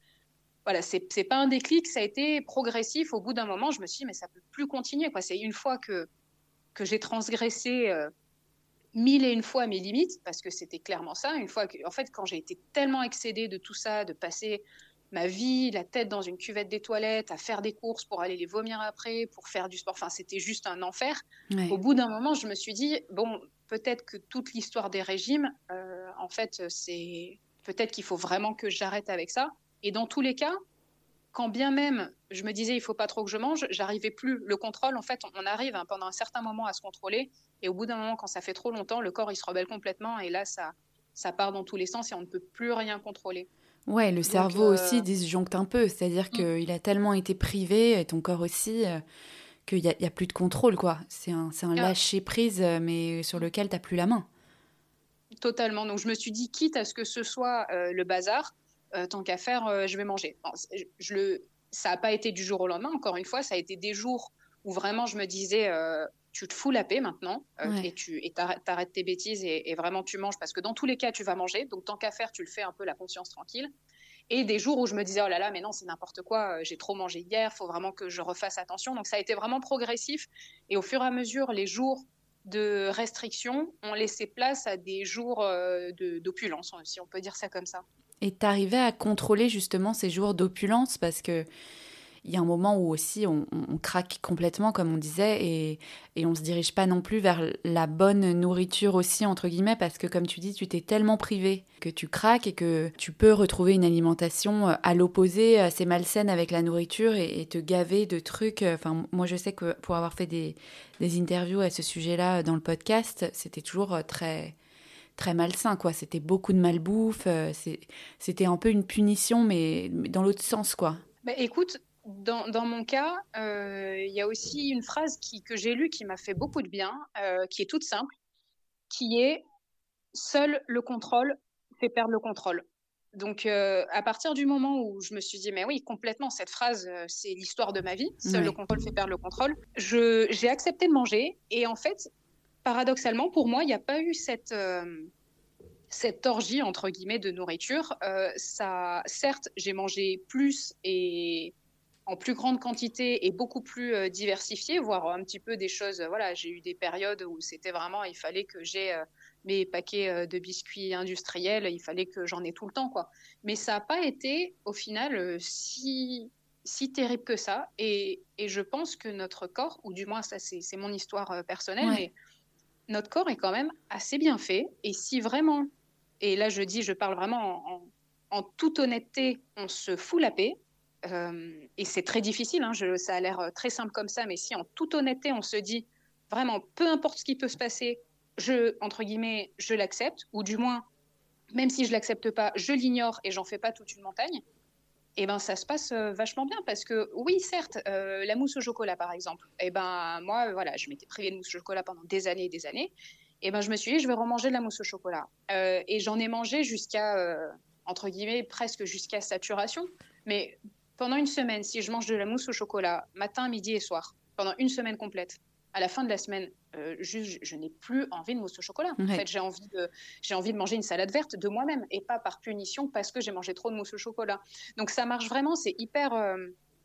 voilà, c'est, c'est pas un déclic, ça a été progressif. Au bout d'un moment, je me suis dit, mais ça peut plus continuer, quoi. C'est une fois que, que j'ai transgressé euh, mille et une fois mes limites, parce que c'était clairement ça, une fois que, en fait, quand j'ai été tellement excédée de tout ça, de passer ma vie, la tête dans une cuvette des toilettes, à faire des courses pour aller les vomir après, pour faire du sport. Enfin, c'était juste un enfer. Au bout d'un moment, je me suis dit, bon, peut-être que toute l'histoire des régimes, euh, en fait, c'est peut-être qu'il faut vraiment que j'arrête avec ça. Et dans tous les cas, quand bien même je me disais il faut pas trop que je mange, j'arrivais plus. Le contrôle, en fait, on arrive hein, pendant un certain moment à se contrôler, et au bout d'un moment, quand ça fait trop longtemps, le corps il se rebelle complètement, et là ça ça part dans tous les sens et on ne peut plus rien contrôler. Ouais, le cerveau euh, aussi disjoncte un peu, c'est-à-dire mm. qu'il a tellement été privé, et ton corps aussi, euh, qu'il n'y a, a, plus de contrôle, quoi. C'est un, un ah. lâcher-prise, euh, mais sur lequel tu n'as plus la main. Totalement. Donc je me suis dit, quitte à ce que ce soit le bazar, tant qu'à faire, je vais manger. je, le... Ça n'a pas été du jour au lendemain, encore une fois, ça a été des jours où vraiment je me disais, tu te fous la paix maintenant et tu arrêtes tes bêtises et, vraiment tu manges parce que dans tous les cas tu vas manger donc tant qu'à faire tu le fais un peu la conscience tranquille. Et des jours où je me disais oh là là mais non c'est n'importe quoi euh, j'ai trop mangé hier faut vraiment que je refasse attention. Donc ça a été vraiment progressif. Et au fur et à mesure les jours de restriction ont laissé place à des jours euh, d'opulence si on peut dire ça comme ça. Et tu arrivais à contrôler justement ces jours d'opulence parce que il y a un moment où aussi on, craque complètement, comme on disait, et, et on se dirige pas non plus vers la bonne nourriture aussi, entre guillemets, parce que comme tu dis, tu t'es tellement privé que tu craques et que tu peux retrouver une alimentation euh, à l'opposé, assez malsaine avec la nourriture et, te gaver de trucs. Euh, enfin, moi, je sais que pour avoir fait des, des interviews à ce sujet-là dans le podcast, c'était toujours euh, très très malsain quoi c'était beaucoup de malbouffe c'était un peu une punition mais, dans l'autre sens quoi bah, écoute dans, mon cas, euh, il y a aussi une phrase qui, que j'ai lue qui m'a fait beaucoup de bien, euh, qui est toute simple, qui est Seul le contrôle fait perdre le contrôle. Donc, euh, à partir du moment où je me suis dit, mais oui, complètement, cette phrase, c'est l'histoire de ma vie. Seul le contrôle fait perdre le contrôle. J'ai accepté de manger. Et en fait, paradoxalement, pour moi, il n'y a pas eu cette, cette orgie, entre guillemets, de nourriture. ça, certes, j'ai mangé plus et en plus grande quantité et beaucoup plus euh, diversifiée, voire un petit peu des choses. Voilà, j'ai eu des périodes où c'était vraiment, il fallait que j'ai euh, mes paquets euh, de biscuits industriels, il fallait que j'en ai tout le temps, quoi. Mais ça n'a pas été, au final, si si terrible que ça. Et, et, je pense que notre corps, ou du moins ça c'est mon histoire personnelle, mais notre corps est quand même assez bien fait. Et si vraiment, et là je dis, je parle vraiment en, en toute honnêteté, on se fout la paix, euh, et c'est très difficile, hein, ça a l'air euh, très simple comme ça, mais si en toute honnêteté on se dit vraiment peu importe ce qui peut se passer, je, entre guillemets, je l'accepte, ou du moins, même si je l'accepte pas, je l'ignore et j'en fais pas toute une montagne, et eh ben ça se passe euh, vachement bien parce que oui, certes, la mousse au chocolat par exemple, et eh ben moi voilà, je m'étais privée de mousse au chocolat pendant des années et des années, Et ben je me suis dit, je vais remanger de la mousse au chocolat. et j'en ai mangé jusqu'à, entre guillemets, presque jusqu'à saturation. Mais pendant une semaine, si je mange de la mousse au chocolat, matin, midi et soir, pendant une semaine complète, à la fin de la semaine, euh, je n'ai plus envie de mousse au chocolat. En fait, j'ai envie, de, j'ai envie de manger une salade verte de moi-même et pas par punition parce que j'ai mangé trop de mousse au chocolat. Donc ça marche vraiment, c'est hyper. Euh,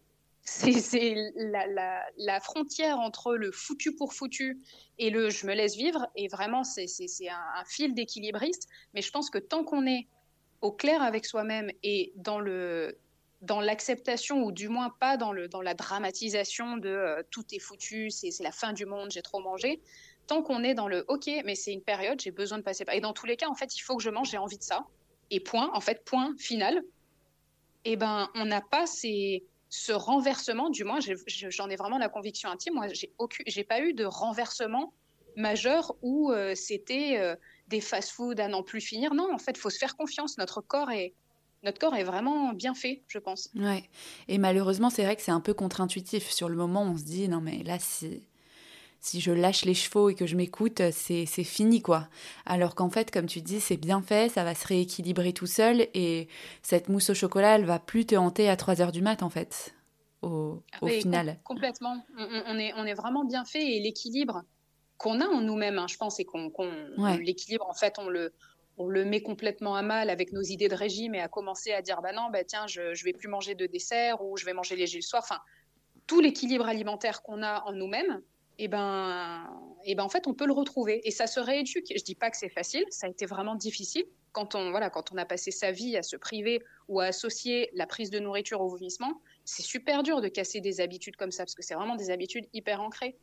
c'est, la, frontière entre le foutu pour foutu et le je me laisse vivre. Et vraiment, c'est, un, un, fil d'équilibriste. Mais je pense que tant qu'on est au clair avec soi-même et dans le dans l'acceptation, ou du moins pas dans, le, dans la dramatisation de euh, tout est foutu, c'est la fin du monde, j'ai trop mangé. Tant qu'on est dans le OK, mais c'est une période, j'ai besoin de passer par. Et dans tous les cas, en fait, il faut que je mange, j'ai envie de ça. Et point, en fait, point final. Eh ben, on n'a pas ces, ce renversement, du moins, j'en ai, vraiment la conviction intime. Moi, j'ai j'ai pas eu de renversement majeur où euh, c'était euh, des fast-food à n'en plus finir. Non, en fait, faut se faire confiance. Notre corps est, notre corps est vraiment bien fait, je pense. Ouais. Et malheureusement, c'est vrai que c'est un peu contre-intuitif. Sur le moment, on se dit non mais là si si je lâche les chevaux et que je m'écoute, c'est fini quoi. Alors qu'en fait, comme tu dis, c'est bien fait, ça va se rééquilibrer tout seul et cette mousse au chocolat, elle va plus te hanter à 3 heures du mat en fait. Au, au final. complètement. On, est, on est vraiment bien fait et l'équilibre qu'on a en nous-mêmes, hein, je pense, et qu'on l'équilibre, en fait, on le, on le met complètement à mal avec nos idées de régime et à commencer à dire bah non, bah tiens, je ne vais plus manger de dessert ou je vais manger léger le soir. Enfin, tout l'équilibre alimentaire qu'on a en nous-mêmes, eh ben, et eh ben en fait, on peut le retrouver et ça se rééduque. Je dis pas que c'est facile, ça a été vraiment difficile quand on voilà, quand on a passé sa vie à se priver ou à associer la prise de nourriture au vomissement, c'est super dur de casser des habitudes comme ça parce que c'est vraiment des habitudes hyper ancrées.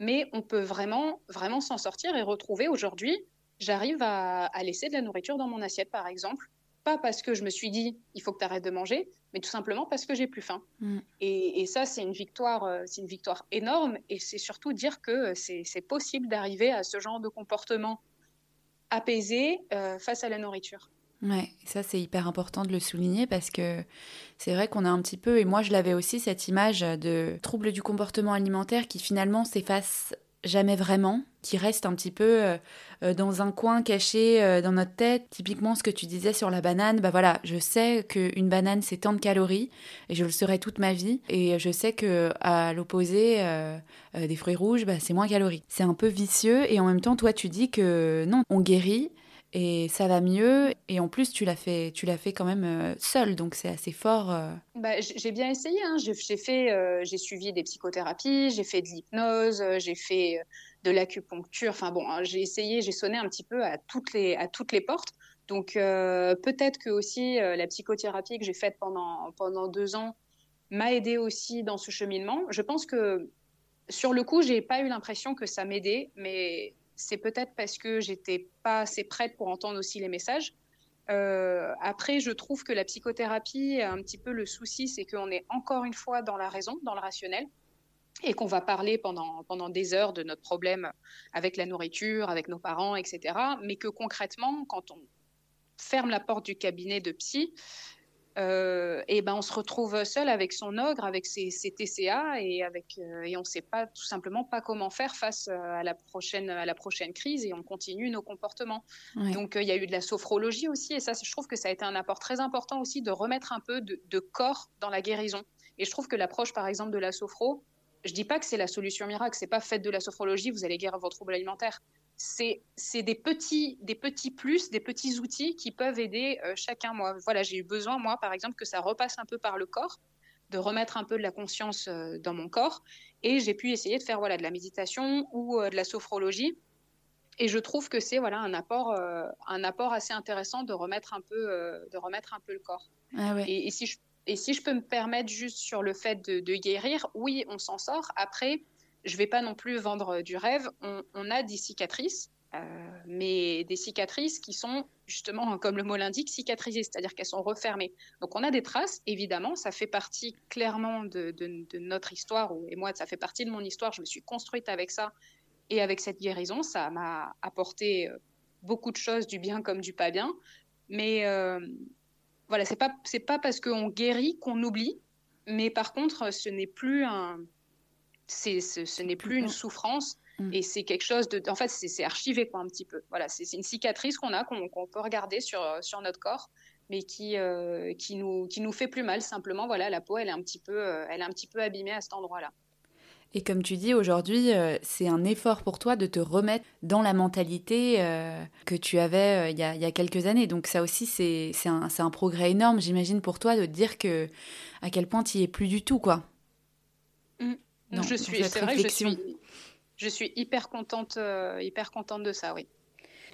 Mais on peut vraiment vraiment s'en sortir et retrouver aujourd'hui j'arrive à, laisser de la nourriture dans mon assiette, par exemple. Pas parce que je me suis dit, il faut que tu arrêtes de manger, mais tout simplement parce que j'ai plus faim. Mm. Et, ça, c'est une victoire, euh, c'est une victoire énorme. Et c'est surtout dire que c'est possible d'arriver à ce genre de comportement apaisé euh, face à la nourriture. Ouais, ça c'est hyper important de le souligner parce que c'est vrai qu'on a un petit peu, et moi je l'avais aussi, cette image de trouble du comportement alimentaire qui finalement s'efface jamais vraiment, qui reste un petit peu euh, euh, dans un coin caché euh, dans notre tête. Typiquement, ce que tu disais sur la banane, bah voilà, je sais qu'une banane c'est tant de calories et je le serai toute ma vie. Et je sais que à l'opposé, des fruits rouges, bah, c'est moins calorique. C'est un peu vicieux et en même temps, toi, tu dis que non, on guérit et ça va mieux. Et en plus, tu l'as fait, tu l'as fait quand même euh, seul, donc c'est assez fort. Euh. Bah, j'ai bien essayé. Hein. J'ai fait, euh, j'ai suivi des psychothérapies, j'ai fait de l'hypnose, j'ai fait de l'acupuncture. Enfin bon, hein, j'ai essayé, j'ai sonné un petit peu à toutes les, à toutes les portes. Donc peut-être que aussi la psychothérapie que j'ai faite pendant pendant deux ans m'a aidé aussi dans ce cheminement. Je pense que sur le coup, j'ai pas eu l'impression que ça m'aidait, mais c'est peut-être parce que j'étais pas assez prête pour entendre aussi les messages. Euh, après, je trouve que la psychothérapie, un petit peu le souci, c'est qu'on est encore une fois dans la raison, dans le rationnel, et qu'on va parler pendant, pendant des heures de notre problème avec la nourriture, avec nos parents, etc. Mais que concrètement, quand on ferme la porte du cabinet de psy, euh, et ben on se retrouve seul avec son ogre, avec ses, TCA et avec euh, et on ne sait pas tout simplement pas comment faire face euh, à la prochaine à la prochaine crise et on continue nos comportements. Donc il y a eu de la sophrologie aussi et ça je trouve que ça a été un apport très important aussi de remettre un peu de, de corps dans la guérison. Et je trouve que l'approche par exemple de la sophro, je dis pas que c'est la solution miracle, c'est pas faites de la sophrologie, vous allez guérir vos troubles alimentaires c'est des petits, des petits plus, des petits outils qui peuvent aider euh, chacun. Moi, voilà, j'ai eu besoin, moi, par exemple, que ça repasse un peu par le corps, de remettre un peu de la conscience euh, dans mon corps. Et j'ai pu essayer de faire voilà, de la méditation ou euh, de la sophrologie. Et je trouve que c'est voilà, un, apport, un apport assez intéressant de remettre un peu, de remettre un peu le corps. Ah et, si je, et si je peux me permettre juste sur le fait de, de guérir, oui, on s'en sort. Après, je vais pas non plus vendre du rêve. On, a des cicatrices, euh, mais des cicatrices qui sont justement, comme le mot l'indique, cicatrisées, c'est-à-dire qu'elles sont refermées. Donc on a des traces, évidemment, ça fait partie clairement de, notre histoire, et moi, ça fait partie de mon histoire. Je me suis construite avec ça et avec cette guérison. Ça m'a apporté euh, beaucoup de choses, du bien comme du pas bien. Mais euh, voilà, c'est pas pas parce qu'on guérit qu'on oublie, mais par contre, ce n'est plus un ce, n'est plus une souffrance, Mm. Et c'est quelque chose de. En fait, c'est archivé, quoi, un petit peu. Voilà, c'est une cicatrice qu'on a, qu'on peut regarder sur, sur notre corps, mais qui, euh, qui, nous, qui nous fait plus mal, simplement. Voilà, la peau, elle est un petit peu, euh, elle est un petit peu abîmée à cet endroit-là. Et comme tu dis, aujourd'hui, euh, c'est un effort pour toi de te remettre dans la mentalité que tu avais il y, a, y, a, quelques années. Donc ça aussi, c'est un, un, progrès énorme, j'imagine, pour toi de dire que à quel point tu n'y es plus du tout, quoi. Je suis, c'est vrai, je suis, je suis hyper contente, euh, hyper contente de ça, oui.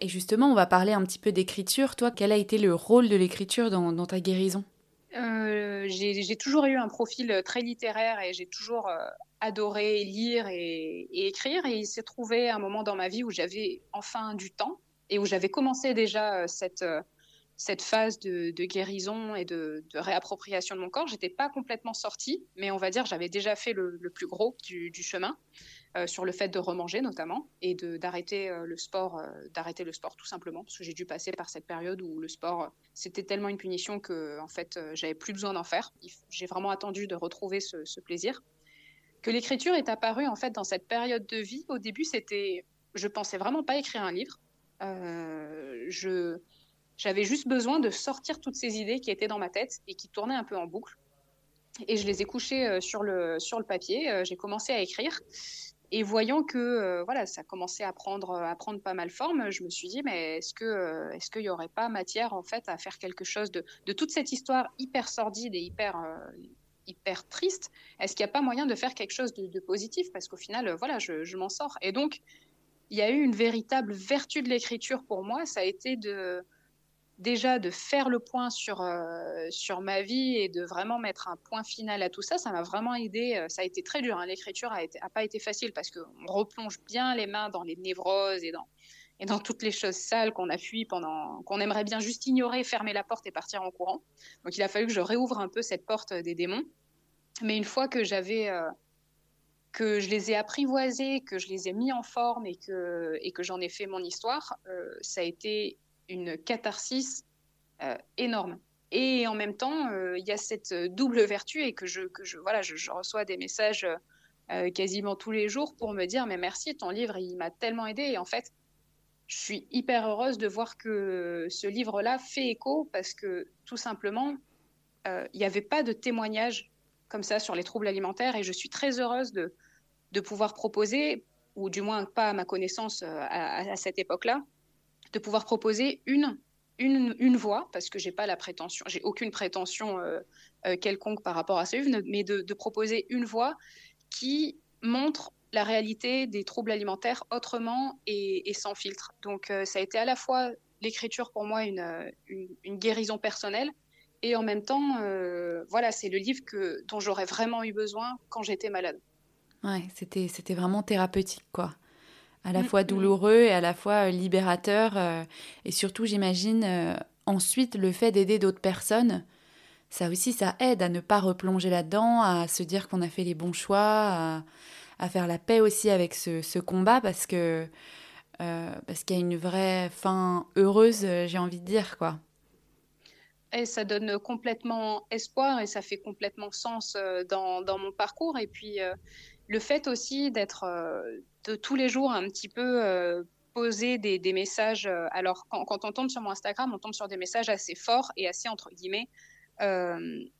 Et justement, on va parler un petit peu d'écriture. Toi, quel a été le rôle de l'écriture dans, ta guérison? Euh, J'ai toujours eu un profil très littéraire et j'ai toujours euh, adoré lire et, écrire. Et il s'est trouvé un moment dans ma vie où j'avais enfin du temps et où j'avais commencé déjà cette, cette phase de, guérison et de, réappropriation de mon corps. J'étais pas complètement sortie, mais on va dire j'avais déjà fait le, plus gros du, chemin. Euh, sur le fait de remanger notamment et d'arrêter euh, le sport, euh, d'arrêter le sport tout simplement parce que j'ai dû passer par cette période où le sport c'était tellement une punition que en fait j'avais plus besoin d'en faire. J'ai vraiment attendu de retrouver ce, plaisir. Que l'écriture est apparue en fait dans cette période de vie. Au début c'était, je pensais vraiment pas écrire un livre. je j'avais juste besoin de sortir toutes ces idées qui étaient dans ma tête et qui tournaient un peu en boucle. Et je les ai couchées sur le, sur le papier. J'ai commencé à écrire. Et voyant que euh, voilà, ça commençait à prendre, à prendre pas mal forme, je me suis dit, mais est-ce que euh, est-ce qu'il n'y aurait pas matière en fait à faire quelque chose de, de toute cette histoire hyper sordide et hyper euh, hyper triste? Est-ce qu'il n'y a pas moyen de faire quelque chose de, positif? Parce qu'au final, voilà, je, je m'en sors. Et donc, il y a eu une véritable vertu de l'écriture pour moi. Ça a été de déjà de faire le point sur, euh, sur ma vie et de vraiment mettre un point final à tout ça, ça m'a vraiment aidé. Euh, ça a été très dur. Hein. L'écriture n'a pas été facile parce qu'on replonge bien les mains dans les névroses et dans, et dans toutes les choses sales qu'on a fui pendant, qu'on aimerait bien juste ignorer, fermer la porte et partir en courant. Donc il a fallu que je réouvre un peu cette porte des démons. Mais une fois que j'avais. Euh, que je les ai apprivoisés, que je les ai mis en forme et que, et que j'en ai fait mon histoire, ça a été une catharsis euh, énorme. Et en même temps, euh, il y a cette double vertu et que je, que je, voilà, je, reçois des messages euh, quasiment tous les jours pour me dire mais merci, ton livre, il m'a tellement aidé. Et en fait, je suis hyper heureuse de voir que ce livre-là fait écho parce que tout simplement, il n'y avait pas de témoignage comme ça sur les troubles alimentaires et je suis très heureuse de, de pouvoir proposer, ou du moins pas à ma connaissance à cette époque-là, de pouvoir proposer une, une, une voie, parce que j'ai pas la prétention, j'ai aucune prétention euh, euh, quelconque par rapport à ce livre, mais de, proposer une voie qui montre la réalité des troubles alimentaires autrement et, sans filtre. Donc euh, ça a été à la fois l'écriture pour moi une, une, guérison personnelle et en même temps, voilà, c'est le livre que, dont j'aurais vraiment eu besoin quand j'étais malade. Ouais, c'était, c'était vraiment thérapeutique, quoi à la mm, fois mm. douloureux et à la fois euh, libérateur. Euh, et surtout, j'imagine, euh, ensuite, le fait d'aider d'autres personnes, ça aussi, ça aide à ne pas replonger là-dedans, à se dire qu'on a fait les bons choix, à, faire la paix aussi avec ce, combat, parce que parce qu'il y a une vraie fin heureuse, j'ai envie de dire, quoi. Et ça donne complètement espoir et ça fait complètement sens dans, dans mon parcours. Et puis, le fait aussi d'être euh, de tous les jours un petit peu euh, poser des, messages. Euh, alors, quand, on tombe sur mon Instagram, on tombe sur des messages assez forts et assez, entre guillemets,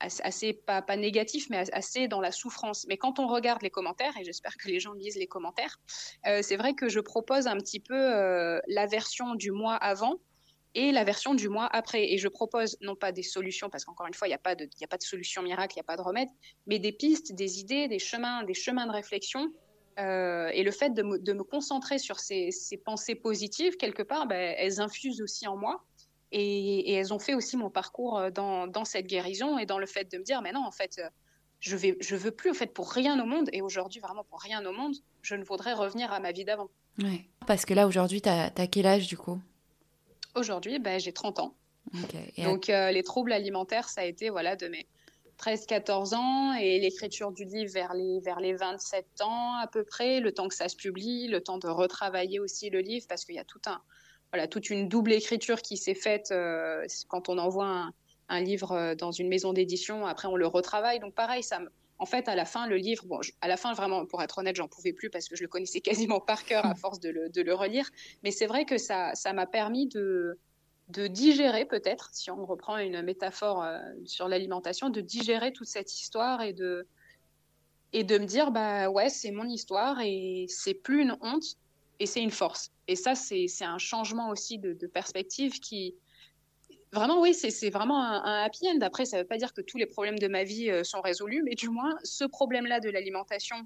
assez, pas, pas négatifs, mais assez dans la souffrance. Mais quand on regarde les commentaires, et j'espère que les gens lisent les commentaires, c'est vrai que je propose un petit peu la version du mois avant et la version du mois après. Et je propose non pas des solutions, parce qu'encore une fois, il n'y a, pas de, a pas de solution miracle, il n'y a pas de remède, mais des pistes, des idées, des chemins, des chemins de réflexion. Euh, et le fait de me, de me concentrer sur ces, ces, pensées positives, quelque part, ben, elles infusent aussi en moi. Et, elles ont fait aussi mon parcours euh, dans, dans, cette guérison et dans le fait de me dire, mais non, en fait, euh, je vais, je veux plus, en fait, pour rien au monde, et aujourd'hui, vraiment pour rien au monde, je ne voudrais revenir à ma vie d'avant. Ouais. Parce que là, aujourd'hui, tu as, as quel âge du coup? Aujourd'hui, ben, j'ai 30 ans. Donc, euh, les troubles alimentaires, ça a été voilà, de mes 13-14 ans et l'écriture du livre vers les, vers les 27 ans à peu près, le temps que ça se publie, le temps de retravailler aussi le livre parce qu'il y a tout un, voilà, toute une double écriture qui s'est faite euh, quand on envoie un, livre euh, dans une maison d'édition. Après, on le retravaille. Donc, pareil, ça en fait, à la fin, le livre, bon, à la fin, vraiment, pour être honnête, j'en pouvais plus parce que je le connaissais quasiment par cœur à force de le, de le relire. Mais c'est vrai que ça, ça m'a permis de, de digérer peut-être, si on reprend une métaphore euh, sur l'alimentation, de digérer toute cette histoire et de, et de me dire, bah ouais, c'est mon histoire et c'est plus une honte et c'est une force. Et ça, c'est un changement aussi de, de perspective qui, Vraiment, oui, c'est vraiment un, happy end. Après, ça ne veut pas dire que tous les problèmes de ma vie euh, sont résolus, mais du moins, ce problème-là de l'alimentation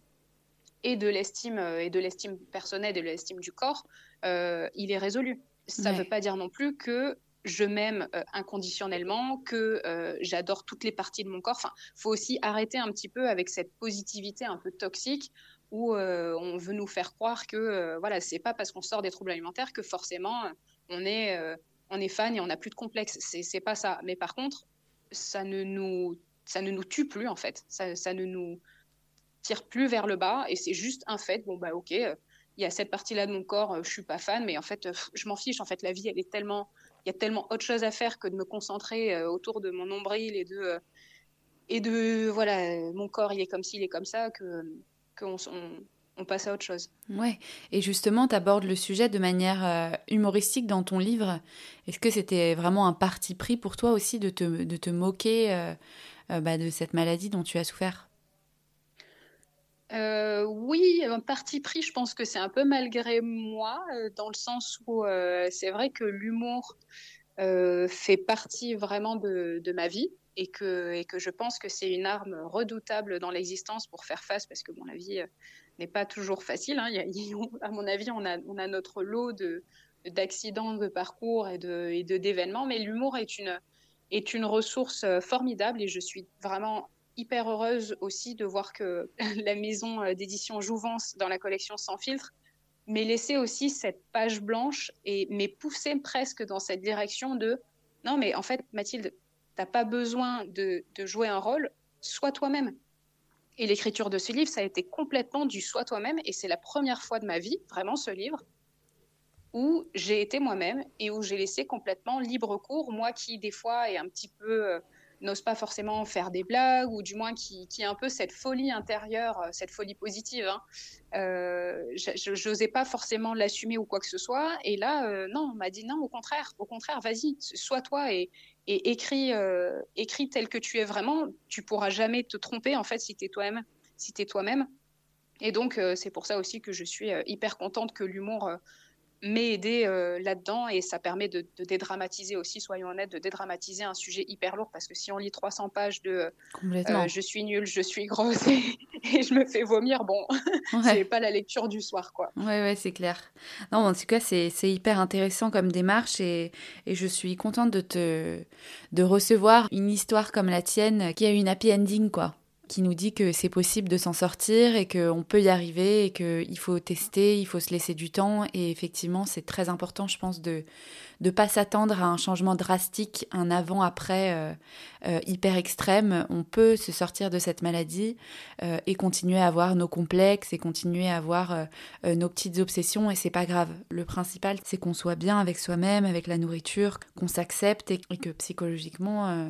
et de l'estime euh, et de l'estime personnelle et de l'estime du corps, euh, il est résolu. Ça ne veut pas dire non plus que je m'aime inconditionnellement, que j'adore toutes les parties de mon corps. Enfin, faut aussi arrêter un petit peu avec cette positivité un peu toxique où on veut nous faire croire que voilà, c'est pas parce qu'on sort des troubles alimentaires que forcément on est on est fan et on n'a plus de complexe. C'est pas ça. Mais par contre, ça ne nous, ça ne nous tue plus en fait. Ça, ne nous tire plus vers le bas et c'est juste un fait. Bon bah ok, euh, il y a cette partie-là de mon corps, euh, je suis pas fan, mais en fait, euh, je m'en fiche. En fait, la vie, elle est tellement, il y a tellement autre chose à faire que de me concentrer autour de mon nombril et de et de voilà, mon corps, il est comme ci, il est comme ça que qu'on on passe à autre chose. Ouais, et justement, tu abordes le sujet de manière euh, humoristique dans ton livre. Est-ce que c'était vraiment un parti pris pour toi aussi de te, de te moquer euh, euh, bah, de cette maladie dont tu as souffert? Oui, un parti pris, je pense que c'est un peu malgré moi, dans le sens où c'est vrai que l'humour fait partie vraiment de, de ma vie et que, je pense que c'est une arme redoutable dans l'existence pour faire face, parce que bon, la vie n'est pas toujours facile. Hein. à mon avis, on a, a notre lot de, d'accidents de parcours et, de, d'événements, mais l'humour est une, est une ressource euh, formidable et je suis vraiment hyper heureuse aussi de voir que la maison euh, d'édition Jouvence dans la collection Sans filtre m'ait laissé aussi cette page blanche et m'ait poussé presque dans cette direction de non mais en fait Mathilde, t'as pas besoin de, jouer un rôle, sois toi-même. Et l'écriture de ce livre, ça a été complètement du soi toi-même. Et c'est la première fois de ma vie, vraiment, ce livre, où j'ai été moi-même et où j'ai laissé complètement libre cours. Moi qui, des fois, est un petit peu. Euh, n'ose pas forcément faire des blagues ou du moins qui, qui a un peu cette folie intérieure, euh, cette folie positive. Hein. Euh, je n'osais pas forcément l'assumer ou quoi que ce soit. Et là, non, on m'a dit non, au contraire, au contraire, vas-y, sois toi et, et écris, euh, tel que tu es vraiment. Tu pourras jamais te tromper en fait si tu es toi-même. Si toi-même. Et donc euh, c'est pour ça aussi que je suis euh, hyper contente que l'humour m'ait aidé là-dedans et ça permet de, dédramatiser aussi, soyons honnêtes, de dédramatiser un sujet hyper lourd parce que si on lit 300 pages de je suis nulle, je suis grosse et, je me fais vomir, bon, c'est pas la lecture du soir quoi. Ouais, ouais, c'est clair. Non, en tout cas, c'est hyper intéressant comme démarche et, et, je suis contente de te de recevoir une histoire comme la tienne qui a une happy ending quoi qui nous dit que c'est possible de s'en sortir et qu'on peut y arriver et qu'il faut tester, il faut se laisser du temps. Et effectivement, c'est très important, je pense, de ne pas s'attendre à un changement drastique, un avant-après euh, euh, hyper extrême. On peut se sortir de cette maladie euh, et continuer à avoir nos complexes et continuer à avoir nos petites obsessions et c'est pas grave. Le principal, c'est qu'on soit bien avec soi-même, avec la nourriture, qu'on s'accepte et, que psychologiquement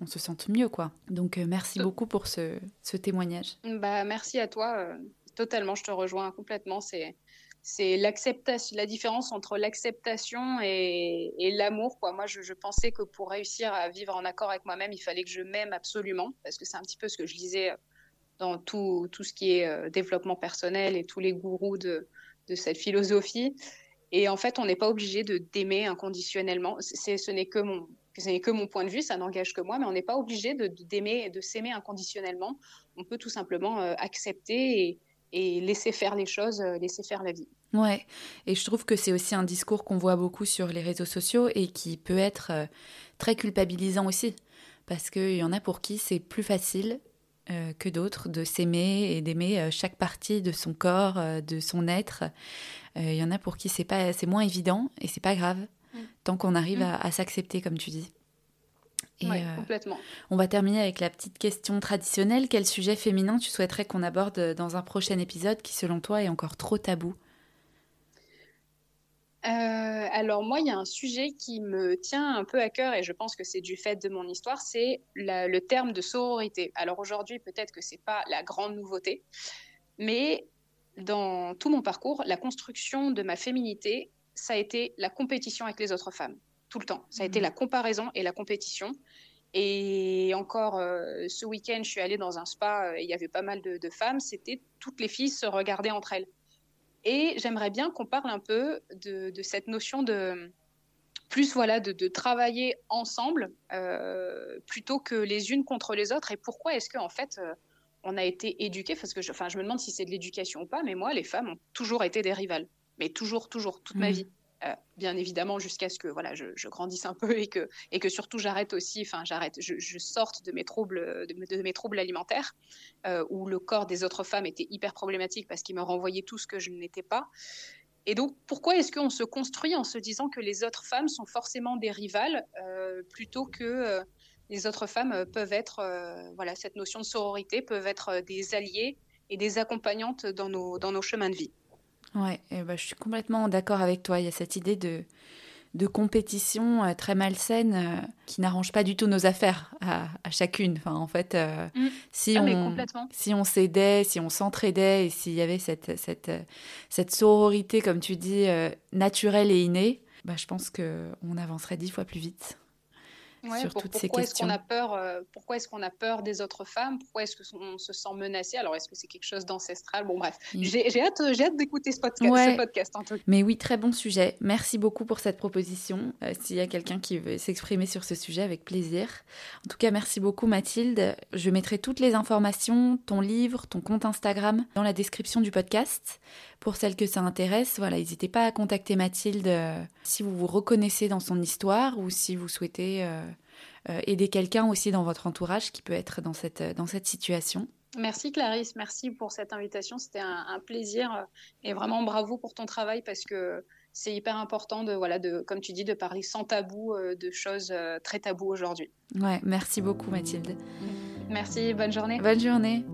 on se sente mieux, quoi. Donc, euh, merci beaucoup pour ce, témoignage. Bah, merci à toi. Euh, totalement, je te rejoins complètement. C'est c'est l'acceptation, la différence entre l'acceptation et, l'amour. Quoi. Moi, je, pensais que pour réussir à vivre en accord avec moi-même, il fallait que je m'aime absolument, parce que c'est un petit peu ce que je disais dans tout, tout ce qui est euh, développement personnel et tous les gourous de, de cette philosophie. Et en fait, on n'est pas obligé de d'aimer inconditionnellement. C'est, ce n'est que mon, ce n'est que mon point de vue, ça n'engage que moi, mais on n'est pas obligé de, d'aimer et de s'aimer inconditionnellement. On peut tout simplement euh, accepter et, laisser faire les choses, euh, laisser faire la vie. Ouais, et je trouve que c'est aussi un discours qu'on voit beaucoup sur les réseaux sociaux et qui peut être euh, très culpabilisant aussi, parce qu'il y en a pour qui c'est plus facile que d'autres de s'aimer et d'aimer chaque partie de son corps, de son être. Il y en a pour qui c'est c'est moins évident et c'est pas grave tant qu'on arrive mm. à, s'accepter, comme tu dis. Et euh, complètement. On va terminer avec la petite question traditionnelle. Quel sujet féminin tu souhaiterais qu'on aborde dans un prochain épisode qui, selon toi, est encore trop tabou? Euh, alors moi, il y a un sujet qui me tient un peu à cœur et je pense que c'est du fait de mon histoire, c'est le terme de sororité. Alors aujourd'hui, peut-être que c'est pas la grande nouveauté, mais dans tout mon parcours, la construction de ma féminité, ça a été la compétition avec les autres femmes, tout le temps. Ça a été mmh. la comparaison et la compétition. Et encore euh, ce week-end, je suis allée dans un spa, et il y avait pas mal de, de femmes, c'était toutes les filles se regardaient entre elles. Et j'aimerais bien qu'on parle un peu de, cette notion de plus voilà de, travailler ensemble euh, plutôt que les unes contre les autres. Et pourquoi est-ce qu'en en fait euh, on a été éduqués Parce que je, enfin, je me demande si c'est de l'éducation ou pas, mais moi, les femmes ont toujours été des rivales. Mais toujours, toujours, toute ma mmh. vie. Euh, bien évidemment jusqu'à ce que voilà je, grandisse un peu et que et que surtout j'arrête aussi enfin j'arrête je, sorte de mes troubles de, mes troubles alimentaires euh, où le corps des autres femmes était hyper problématique parce qu'il me renvoyait tout ce que je n'étais pas et donc pourquoi est-ce qu'on se construit en se disant que les autres femmes sont forcément des rivales euh, plutôt que les autres femmes peuvent être voilà cette notion de sororité peuvent être des alliés et des accompagnantes dans nos dans nos chemins de vie? Ouais, et bah, je suis complètement d'accord avec toi. Il y a cette idée de, de compétition euh, très malsaine euh, qui n'arrange pas du tout nos affaires à, chacune. Enfin, en fait, euh, mm. si, ah, on, si on s'aidait, si on s'entraidait et s'il y avait cette, cette, cette sororité, comme tu dis, naturelle et innée, bah, je pense qu'on avancerait dix fois plus vite sur toutes ces questions. Est-ce a peur, euh, pourquoi est-ce qu'on a peur des autres femmes? Pourquoi est-ce qu'on se sent menacé Alors, est-ce que c'est quelque chose d'ancestral? Bon, bref, j'ai hâte, hâte d'écouter ce podcast, en tout Mais oui, très bon sujet. Merci beaucoup pour cette proposition. Euh, s'il y a quelqu'un qui veut s'exprimer sur ce sujet, avec plaisir. En tout cas, merci beaucoup Mathilde. Je mettrai toutes les informations, ton livre, ton compte Instagram dans la description du podcast. Pour celles que ça intéresse, voilà, n'hésitez pas à contacter Mathilde euh, si vous vous reconnaissez dans son histoire ou si vous souhaitez euh, euh, aider quelqu'un aussi dans votre entourage qui peut être dans cette, dans cette situation. Merci Clarisse, merci pour cette invitation. C'était un, plaisir et vraiment bravo pour ton travail parce que c'est hyper important de, voilà, de, comme tu dis, de parler sans tabou de choses très taboues aujourd'hui. Ouais, merci beaucoup Mathilde. Merci, bonne journée. Bonne journée.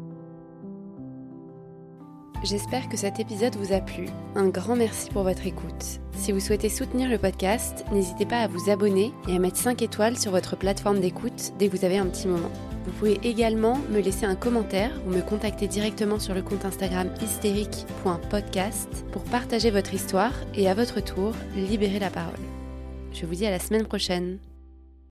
J'espère que cet épisode vous a plu. Un grand merci pour votre écoute. Si vous souhaitez soutenir le podcast, n'hysitez pas à vous abonner et à mettre 5 étoiles sur votre plateforme d'écoute dès que vous avez un petit moment. Vous pouvez également me laisser un commentaire ou me contacter directement sur le compte Instagram hystérique.podcast pour partager votre histoire et à votre tour libérer la parole. Je vous dis à la semaine prochaine.